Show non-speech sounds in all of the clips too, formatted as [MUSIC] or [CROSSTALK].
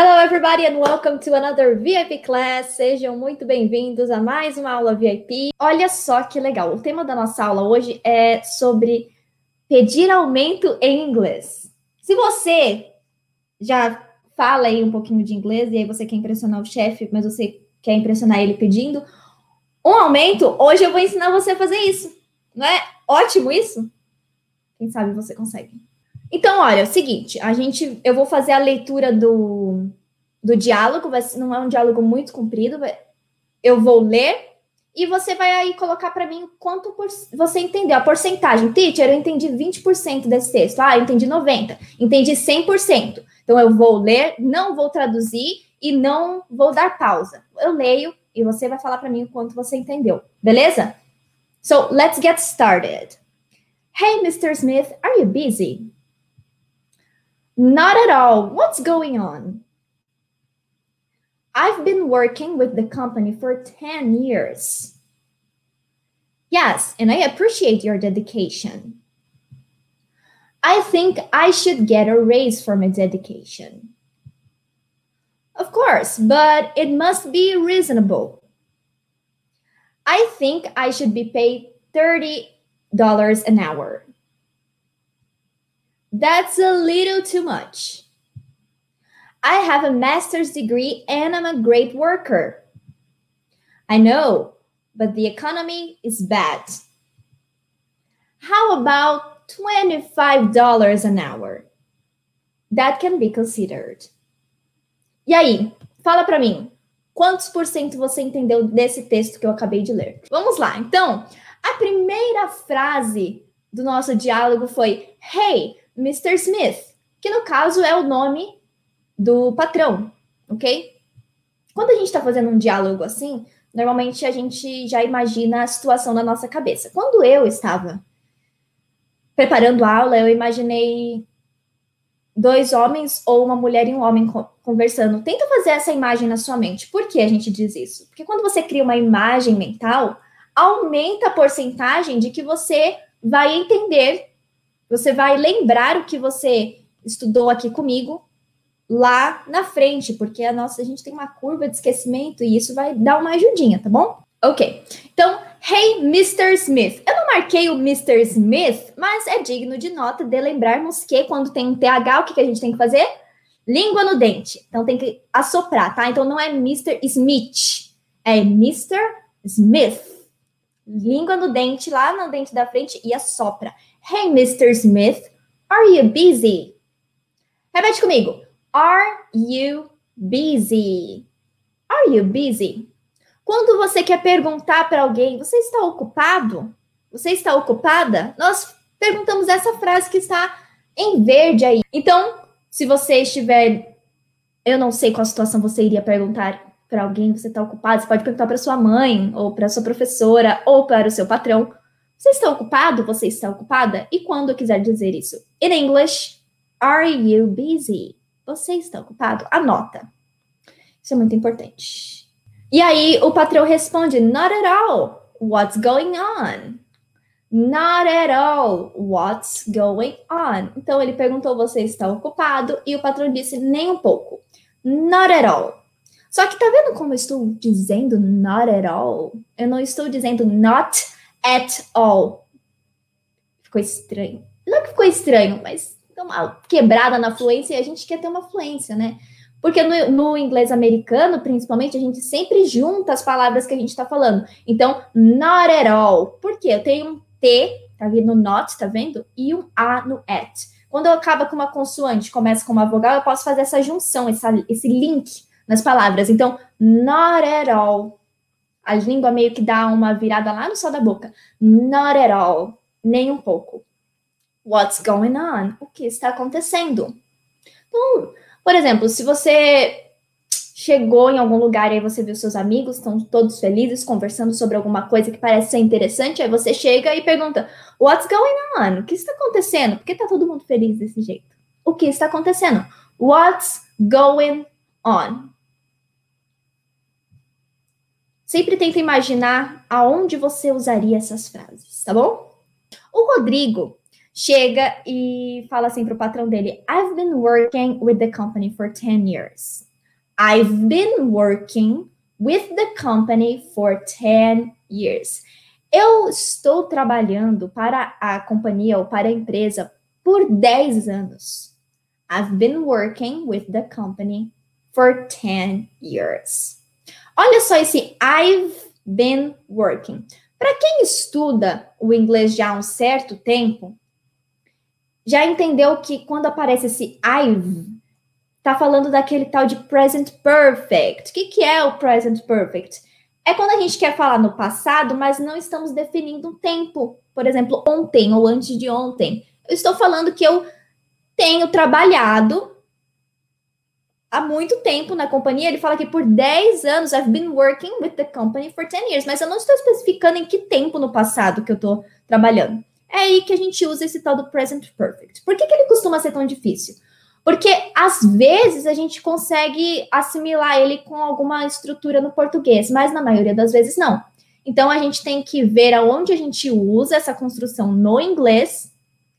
Hello, everybody, and welcome to another VIP class. Sejam muito bem-vindos a mais uma aula VIP. Olha só que legal. O tema da nossa aula hoje é sobre pedir aumento em inglês. Se você já fala aí um pouquinho de inglês e aí você quer impressionar o chefe, mas você quer impressionar ele pedindo um aumento, hoje eu vou ensinar você a fazer isso. Não é ótimo isso? Quem sabe você consegue. Então, olha, é o seguinte, a gente, eu vou fazer a leitura do, do diálogo, vai, não é um diálogo muito comprido, eu vou ler e você vai aí colocar para mim quanto por, você entendeu, a porcentagem. Teacher, eu entendi 20% desse texto. Ah, eu entendi 90%, entendi 100%. Então, eu vou ler, não vou traduzir e não vou dar pausa. Eu leio e você vai falar para mim o quanto você entendeu, beleza? So, let's get started. Hey, Mr. Smith, are you busy? Not at all. What's going on? I've been working with the company for 10 years. Yes, and I appreciate your dedication. I think I should get a raise for my dedication. Of course, but it must be reasonable. I think I should be paid $30 an hour. That's a little too much. I have a master's degree and I'm a great worker. I know, but the economy is bad. How about $25 an hour? That can be considered. E aí, fala para mim, quantos por cento você entendeu desse texto que eu acabei de ler? Vamos lá. Então, a primeira frase do nosso diálogo foi: Hey, Mr. Smith, que no caso é o nome do patrão, ok? Quando a gente está fazendo um diálogo assim, normalmente a gente já imagina a situação na nossa cabeça. Quando eu estava preparando a aula, eu imaginei dois homens ou uma mulher e um homem conversando. Tenta fazer essa imagem na sua mente. Por que a gente diz isso? Porque quando você cria uma imagem mental, aumenta a porcentagem de que você vai entender você vai lembrar o que você estudou aqui comigo lá na frente, porque a nossa a gente tem uma curva de esquecimento e isso vai dar uma ajudinha, tá bom? Ok. Então, hey, Mr. Smith. Eu não marquei o Mr. Smith, mas é digno de nota de lembrarmos que quando tem um TH, o que, que a gente tem que fazer? Língua no dente. Então tem que assoprar, tá? Então não é Mr. Smith, é Mr. Smith. Língua no dente, lá no dente da frente e assopra. Hey, Mr. Smith, are you busy? Repete comigo. Are you busy? Are you busy? Quando você quer perguntar para alguém, você está ocupado? Você está ocupada? Nós perguntamos essa frase que está em verde aí. Então, se você estiver, eu não sei qual situação você iria perguntar para alguém, você está ocupado, você pode perguntar para sua mãe, ou para sua professora, ou para o seu patrão. Você está ocupado? Você está ocupada? E quando quiser dizer isso? In English, are you busy? Você está ocupado? Anota. Isso é muito importante. E aí o patrão responde: Not at all. What's going on? Not at all. What's going on? Então ele perguntou: Você está ocupado? E o patrão disse: Nem um pouco. Not at all. Só que tá vendo como eu estou dizendo not at all? Eu não estou dizendo not at all. Ficou estranho. Não que ficou estranho, mas deu uma quebrada na fluência e a gente quer ter uma fluência, né? Porque no, no, inglês americano, principalmente, a gente sempre junta as palavras que a gente está falando. Então, not at all. Por quê? Eu tenho um T, tá vendo? Not, tá vendo? E um A no at. Quando eu acaba com uma consoante, começa com uma vogal, eu posso fazer essa junção, essa, esse link nas palavras. Então, not at all a língua meio que dá uma virada lá no céu da boca. Not at all. Nem um pouco. What's going on? O que está acontecendo? Então, por exemplo, se você chegou em algum lugar e aí você viu seus amigos, estão todos felizes, conversando sobre alguma coisa que parece ser interessante, aí você chega e pergunta: What's going on? O que está acontecendo? Por que está todo mundo feliz desse jeito? O que está acontecendo? What's going on? Sempre tenta imaginar aonde você usaria essas frases, tá bom? O Rodrigo chega e fala assim pro patrão dele: I've been working with the company for 10 years. I've been working with the company for 10 years. Eu estou trabalhando para a companhia ou para a empresa por 10 anos. I've been working with the company for 10 years. Olha só esse I've been working. Para quem estuda o inglês já há um certo tempo, já entendeu que quando aparece esse I've, tá falando daquele tal de present perfect. O que, que é o present perfect? É quando a gente quer falar no passado, mas não estamos definindo um tempo. Por exemplo, ontem ou antes de ontem. Eu estou falando que eu tenho trabalhado há muito tempo na companhia. Ele fala que por 10 anos, I've been working with the company for 10 years, mas eu não estou especificando em que tempo no passado que eu estou trabalhando. É aí que a gente usa esse tal do present perfect. Por que, que ele costuma ser tão difícil? Porque às vezes a gente consegue assimilar ele com alguma estrutura no português, mas na maioria das vezes não. Então a gente tem que ver aonde a gente usa essa construção no inglês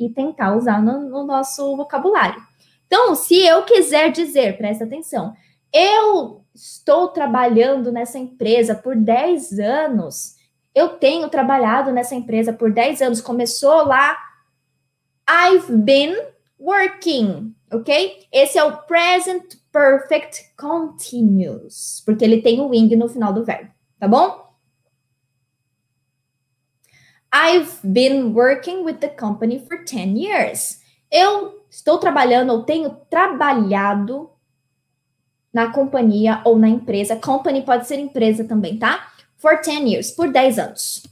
e tentar usar no, no nosso vocabulário. Então, se eu quiser dizer, presta atenção, eu estou trabalhando nessa empresa por 10 anos, eu tenho trabalhado nessa empresa por 10 anos, começou lá, I've been working ok? Esse é o present perfect continuous, porque ele tem o wing no final do verbo, tá bom? I've been working with the company for 10 years. Eu estou trabalhando ou tenho trabalhado na companhia ou na empresa. Company pode ser empresa também, tá? For 10 years, por 10 anos.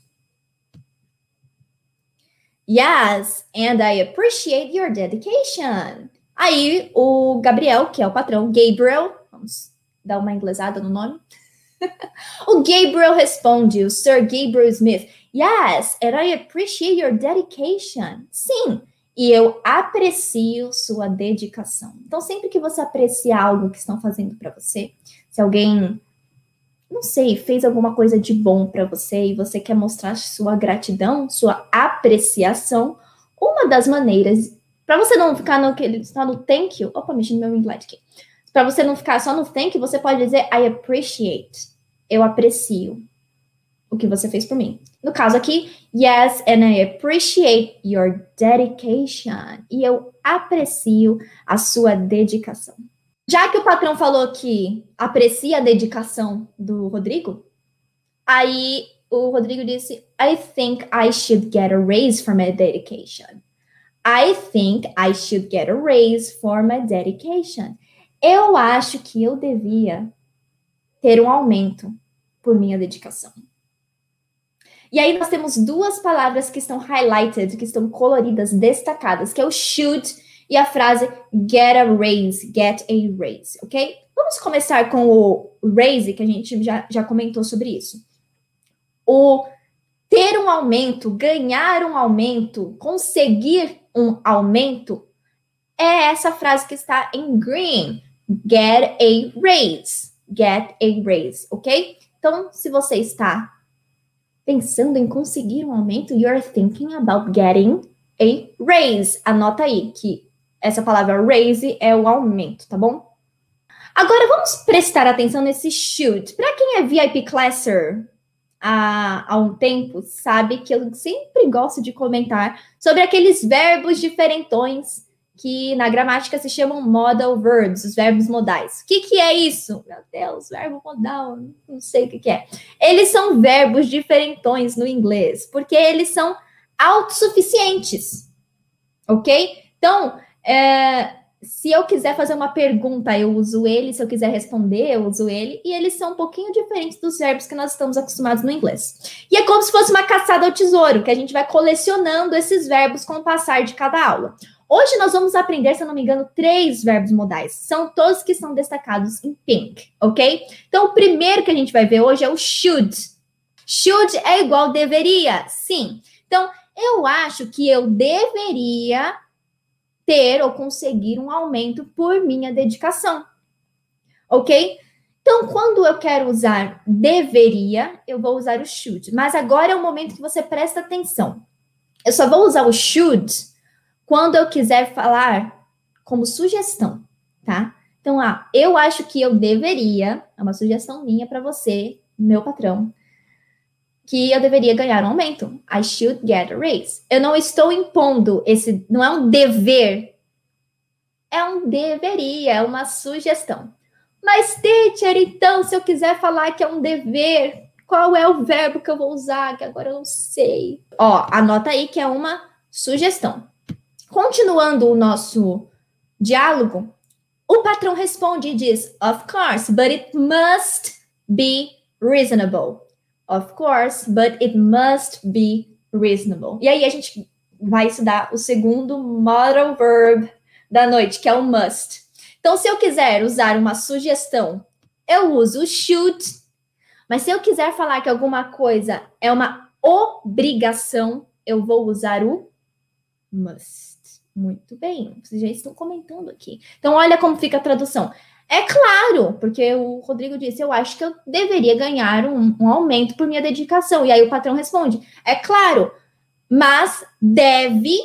Yes, and I appreciate your dedication. Aí o Gabriel, que é o patrão, Gabriel, vamos dar uma inglesada no nome. [LAUGHS] o Gabriel responde, o Sir Gabriel Smith, Yes, and I appreciate your dedication. Sim, e eu aprecio sua dedicação. Então, sempre que você aprecia algo que estão fazendo para você, se alguém, não sei, fez alguma coisa de bom para você e você quer mostrar sua gratidão, sua apreciação, uma das maneiras para você não ficar no só no thank you. Opa, mexendo meu inglês aqui. Para você não ficar só no thank you, você pode dizer I appreciate. Eu aprecio o que você fez por mim. No caso aqui, yes, and I appreciate your dedication. E eu aprecio a sua dedicação. Já que o patrão falou que aprecia a dedicação do Rodrigo, aí o Rodrigo disse: I think I should get a raise for my dedication. I think I should get a raise for my dedication. Eu acho que eu devia ter um aumento por minha dedicação. E aí nós temos duas palavras que estão highlighted, que estão coloridas, destacadas, que é o should e a frase get a raise, get a raise, ok? Vamos começar com o raise, que a gente já, já comentou sobre isso. O ter um aumento, ganhar um aumento, conseguir um aumento é essa frase que está em green. Get a raise. Get a raise, ok? Então, se você está pensando em conseguir um aumento, you're thinking about getting a raise. Anota aí que essa palavra raise é o aumento, tá bom? Agora vamos prestar atenção nesse should. Para quem é VIP classer, há, há um tempo sabe que eu sempre gosto de comentar sobre aqueles verbos diferentões que na gramática se chamam modal verbs, os verbos modais. O que, que é isso? Meu Deus, verbo modal, não sei o que, que é. Eles são verbos diferentões no inglês, porque eles são autossuficientes, ok? Então, é, se eu quiser fazer uma pergunta, eu uso ele, se eu quiser responder, eu uso ele, e eles são um pouquinho diferentes dos verbos que nós estamos acostumados no inglês. E é como se fosse uma caçada ao tesouro, que a gente vai colecionando esses verbos com o passar de cada aula. Hoje nós vamos aprender, se eu não me engano, três verbos modais. São todos que são destacados em pink, ok? Então, o primeiro que a gente vai ver hoje é o should. Should é igual deveria, sim. Então, eu acho que eu deveria ter ou conseguir um aumento por minha dedicação. Ok? Então, quando eu quero usar deveria, eu vou usar o should. Mas agora é o momento que você presta atenção. Eu só vou usar o should quando eu quiser falar como sugestão, tá? Então, ah, eu acho que eu deveria, é uma sugestão minha para você, meu patrão, que eu deveria ganhar um aumento. I should get a raise. Eu não estou impondo esse, não é um dever, é um deveria, é uma sugestão. Mas, teacher, então, se eu quiser falar que é um dever, qual é o verbo que eu vou usar? Que agora eu não sei. Ó, anota aí que é uma sugestão. Continuando o nosso diálogo, o patrão responde e diz: Of course, but it must be reasonable. Of course, but it must be reasonable. E aí a gente vai estudar o segundo modal verb da noite, que é o must. Então, se eu quiser usar uma sugestão, eu uso should. Mas se eu quiser falar que alguma coisa é uma obrigação, eu vou usar o must. Muito bem, vocês já estão comentando aqui. Então, olha como fica a tradução. É claro, porque o Rodrigo disse: Eu acho que eu deveria ganhar um, um aumento por minha dedicação. E aí o patrão responde: É claro, mas deve,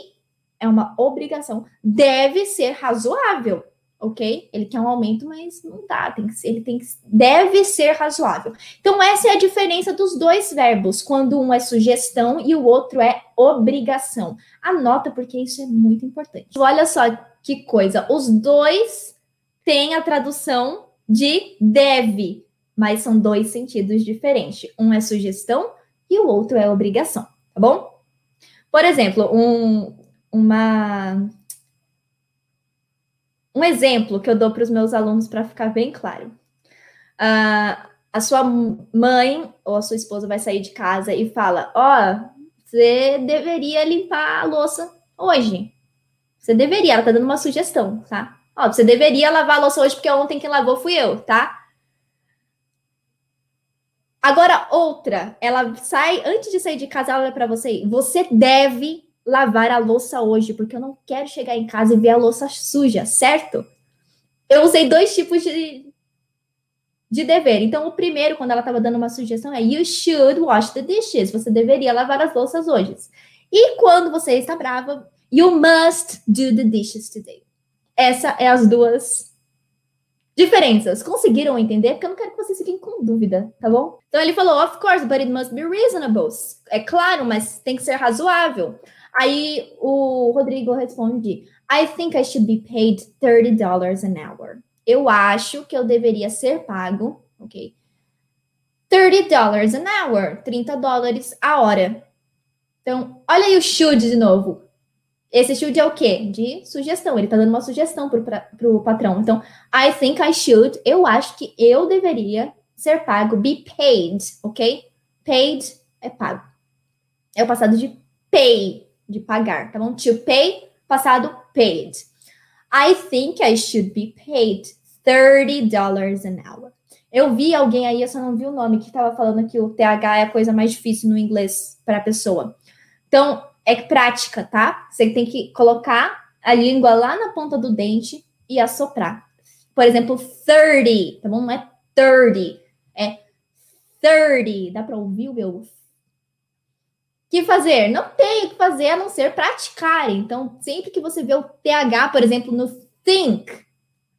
é uma obrigação, deve ser razoável ok? Ele quer um aumento, mas não dá, tem que ele tem que, deve ser razoável. Então, essa é a diferença dos dois verbos, quando um é sugestão e o outro é obrigação. Anota, porque isso é muito importante. Olha só que coisa, os dois têm a tradução de deve, mas são dois sentidos diferentes. Um é sugestão e o outro é obrigação, tá bom? Por exemplo, um, uma um exemplo que eu dou para os meus alunos para ficar bem claro. Uh, a sua mãe ou a sua esposa vai sair de casa e fala: Ó, oh, você deveria limpar a louça hoje. Você deveria, ela tá dando uma sugestão, tá? Ó, você deveria lavar a louça hoje, porque ontem quem lavou fui eu, tá? Agora, outra, ela sai, antes de sair de casa, ela olha para você, você deve lavar a louça hoje, porque eu não quero chegar em casa e ver a louça suja, certo? Eu usei dois tipos de, de dever. Então, o primeiro, quando ela estava dando uma sugestão, é You should wash the dishes. Você deveria lavar as louças hoje. E quando você está brava, You must do the dishes today. Essa é as duas diferenças. Conseguiram entender? Porque eu não quero que vocês fiquem com dúvida, tá bom? Então ele falou, of course, but it must be reasonable. É claro, mas tem que ser razoável. Aí o Rodrigo responde: I think I should be paid $30 an hour. Eu acho que eu deveria ser pago, ok? $30 an hour, 30 dólares a hora. Então, olha aí o should de novo. Esse should é o quê? De sugestão. Ele tá dando uma sugestão pra, pro patrão. Então, I think I should. Eu acho que eu deveria ser pago. Be paid, ok? Paid é pago. É o passado de pay de pagar, tá bom? To pay, passado paid. I think I should be paid $30 an hour. Eu vi alguém aí, eu só não vi o nome, que estava falando que o TH é a coisa mais difícil no inglês para pessoa. Então, é prática, tá? Você tem que colocar a língua lá na ponta do dente e assoprar. Por exemplo, 30, tá bom? Não é 30, é 30. Dá para ouvir o meu que fazer? Não tem o que fazer a não ser praticar. Então, sempre que você vê o TH, por exemplo, no think,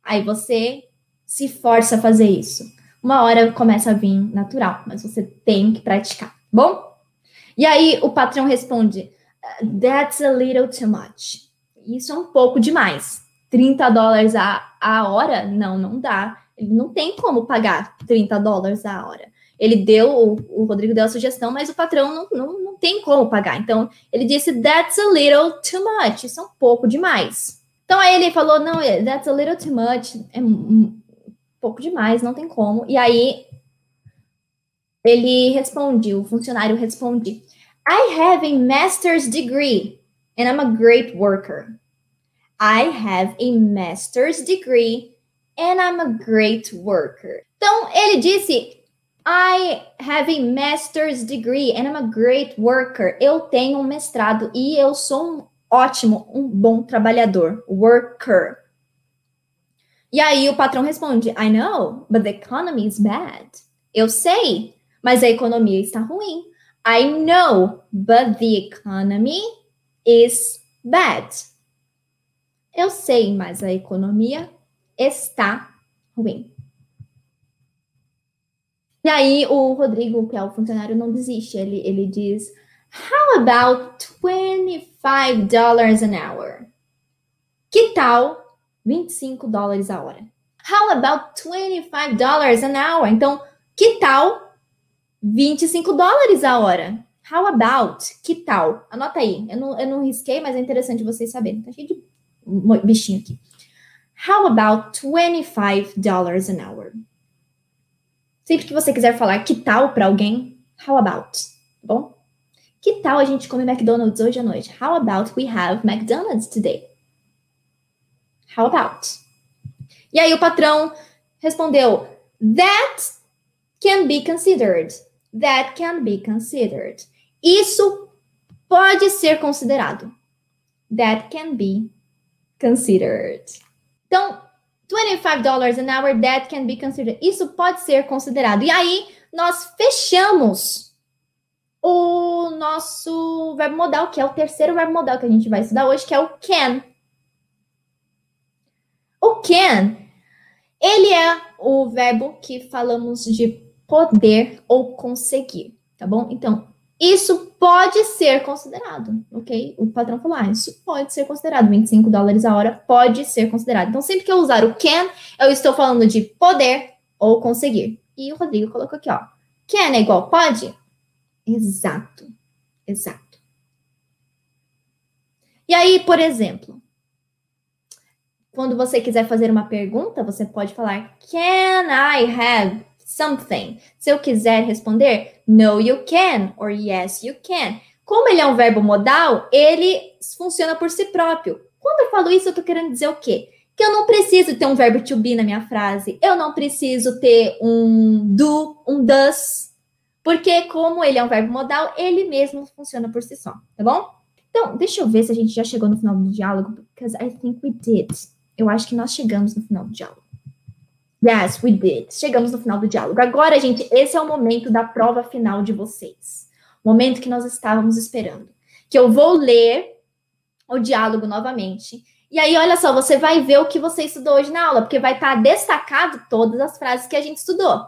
aí você se força a fazer isso. Uma hora começa a vir natural, mas você tem que praticar, tá bom? E aí o patrão responde: That's a little too much. Isso é um pouco demais. 30 dólares a, a hora? Não, não dá. Ele não tem como pagar 30 dólares a hora ele deu, o, o Rodrigo deu a sugestão, mas o patrão não, não, não tem como pagar. Então, ele disse, that's a little too much, isso é um pouco demais. Então, aí ele falou, não, é, that's a little too much, é um pouco demais, não tem como. E aí, ele responde, o funcionário responde, I have a master's degree and I'm a great worker. I have a master's degree and I'm a great worker. Então, ele disse, I have a master's degree and I'm a great worker. Eu tenho um mestrado e eu sou um ótimo, um bom trabalhador. Worker. E aí o patrão responde: I know, but the economy is bad. Eu sei, mas a economia está ruim. I know, but the economy is bad. Eu sei, mas a economia está ruim. E aí o Rodrigo, que é o funcionário, não desiste. Ele, ele diz: How about $25 an hour? Que tal 25 dólares a hora? How about $25 an hour? Então, que tal 25 dólares a hora? How about? Que tal? Anota aí. Eu não, eu não risquei, mas é interessante vocês saberem. Tá cheio de bichinho aqui. How about $25 an hour? Sempre que você quiser falar que tal para alguém, how about? Tá bom? Que tal a gente comer McDonald's hoje à noite? How about we have McDonald's today? How about? E aí o patrão respondeu: That can be considered. That can be considered. Isso pode ser considerado. That can be considered. Então, 25 dollars an hour, that can be considered. Isso pode ser considerado. E aí, nós fechamos o nosso verbo modal, que é o terceiro verbo modal que a gente vai estudar hoje, que é o can. O can, ele é o verbo que falamos de poder ou conseguir, tá bom? Então, isso pode ser considerado, ok? O patrão falou, ah, isso pode ser considerado, 25 dólares a hora pode ser considerado. Então, sempre que eu usar o can, eu estou falando de poder ou conseguir. E o Rodrigo colocou aqui, ó. Can é igual pode? Exato, exato. E aí, por exemplo, quando você quiser fazer uma pergunta, você pode falar Can I have something? Se eu quiser responder No, you can or Yes, you can. Como ele é um verbo modal, ele funciona por si próprio. Quando eu falo isso, eu tô querendo dizer o quê? Que eu não preciso ter um verbo to be na minha frase. Eu não preciso ter um do, um does. Porque como ele é um verbo modal, ele mesmo funciona por si só, tá bom? Então, deixa eu ver se a gente já chegou no final do diálogo, because I think we did. Eu acho que nós chegamos no final do diálogo. Yes, we did. Chegamos no final do diálogo. Agora, gente, esse é o momento da prova final de vocês. Momento que nós estávamos esperando. Que eu vou ler o diálogo novamente. E aí, olha só, você vai ver o que você estudou hoje na aula, porque vai estar destacado todas as frases que a gente estudou.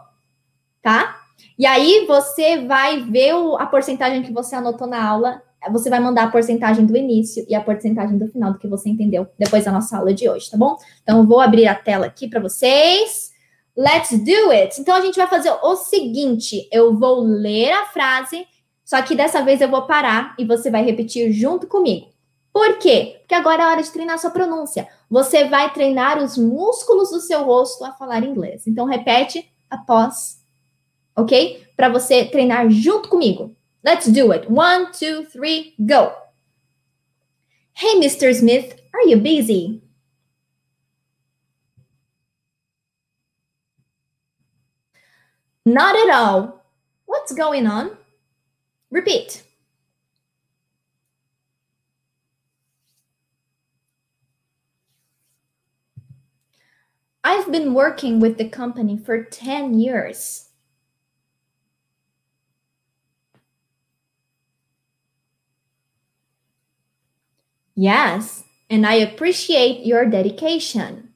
Tá? E aí, você vai ver o, a porcentagem que você anotou na aula você vai mandar a porcentagem do início e a porcentagem do final do que você entendeu depois da nossa aula de hoje, tá bom? Então, eu vou abrir a tela aqui para vocês. Let's do it! Então, a gente vai fazer o seguinte: eu vou ler a frase, só que dessa vez eu vou parar e você vai repetir junto comigo. Por quê? Porque agora é hora de treinar sua pronúncia. Você vai treinar os músculos do seu rosto a falar inglês. Então, repete após, ok? Para você treinar junto comigo. Let's do it. One, two, three, go. Hey, Mr. Smith, are you busy? Not at all. What's going on? Repeat. I've been working with the company for 10 years. Yes, and I appreciate your dedication.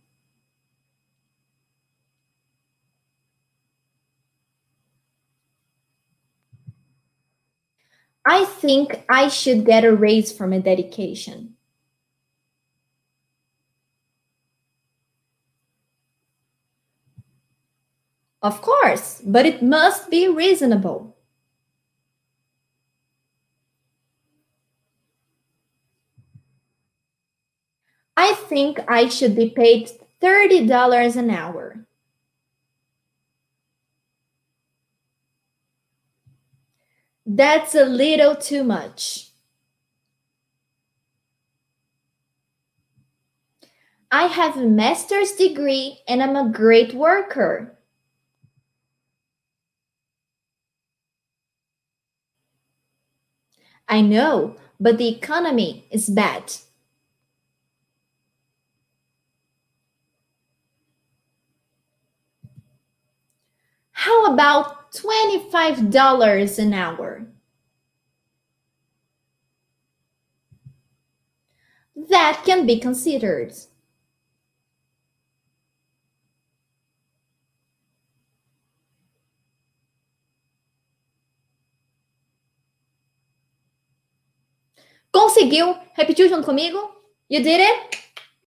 I think I should get a raise for my dedication. Of course, but it must be reasonable. I think I should be paid $30 an hour. That's a little too much. I have a master's degree and I'm a great worker. I know, but the economy is bad. about $25 an hour. That can be considered. Conseguiu? Repetiu junto comigo? You did it?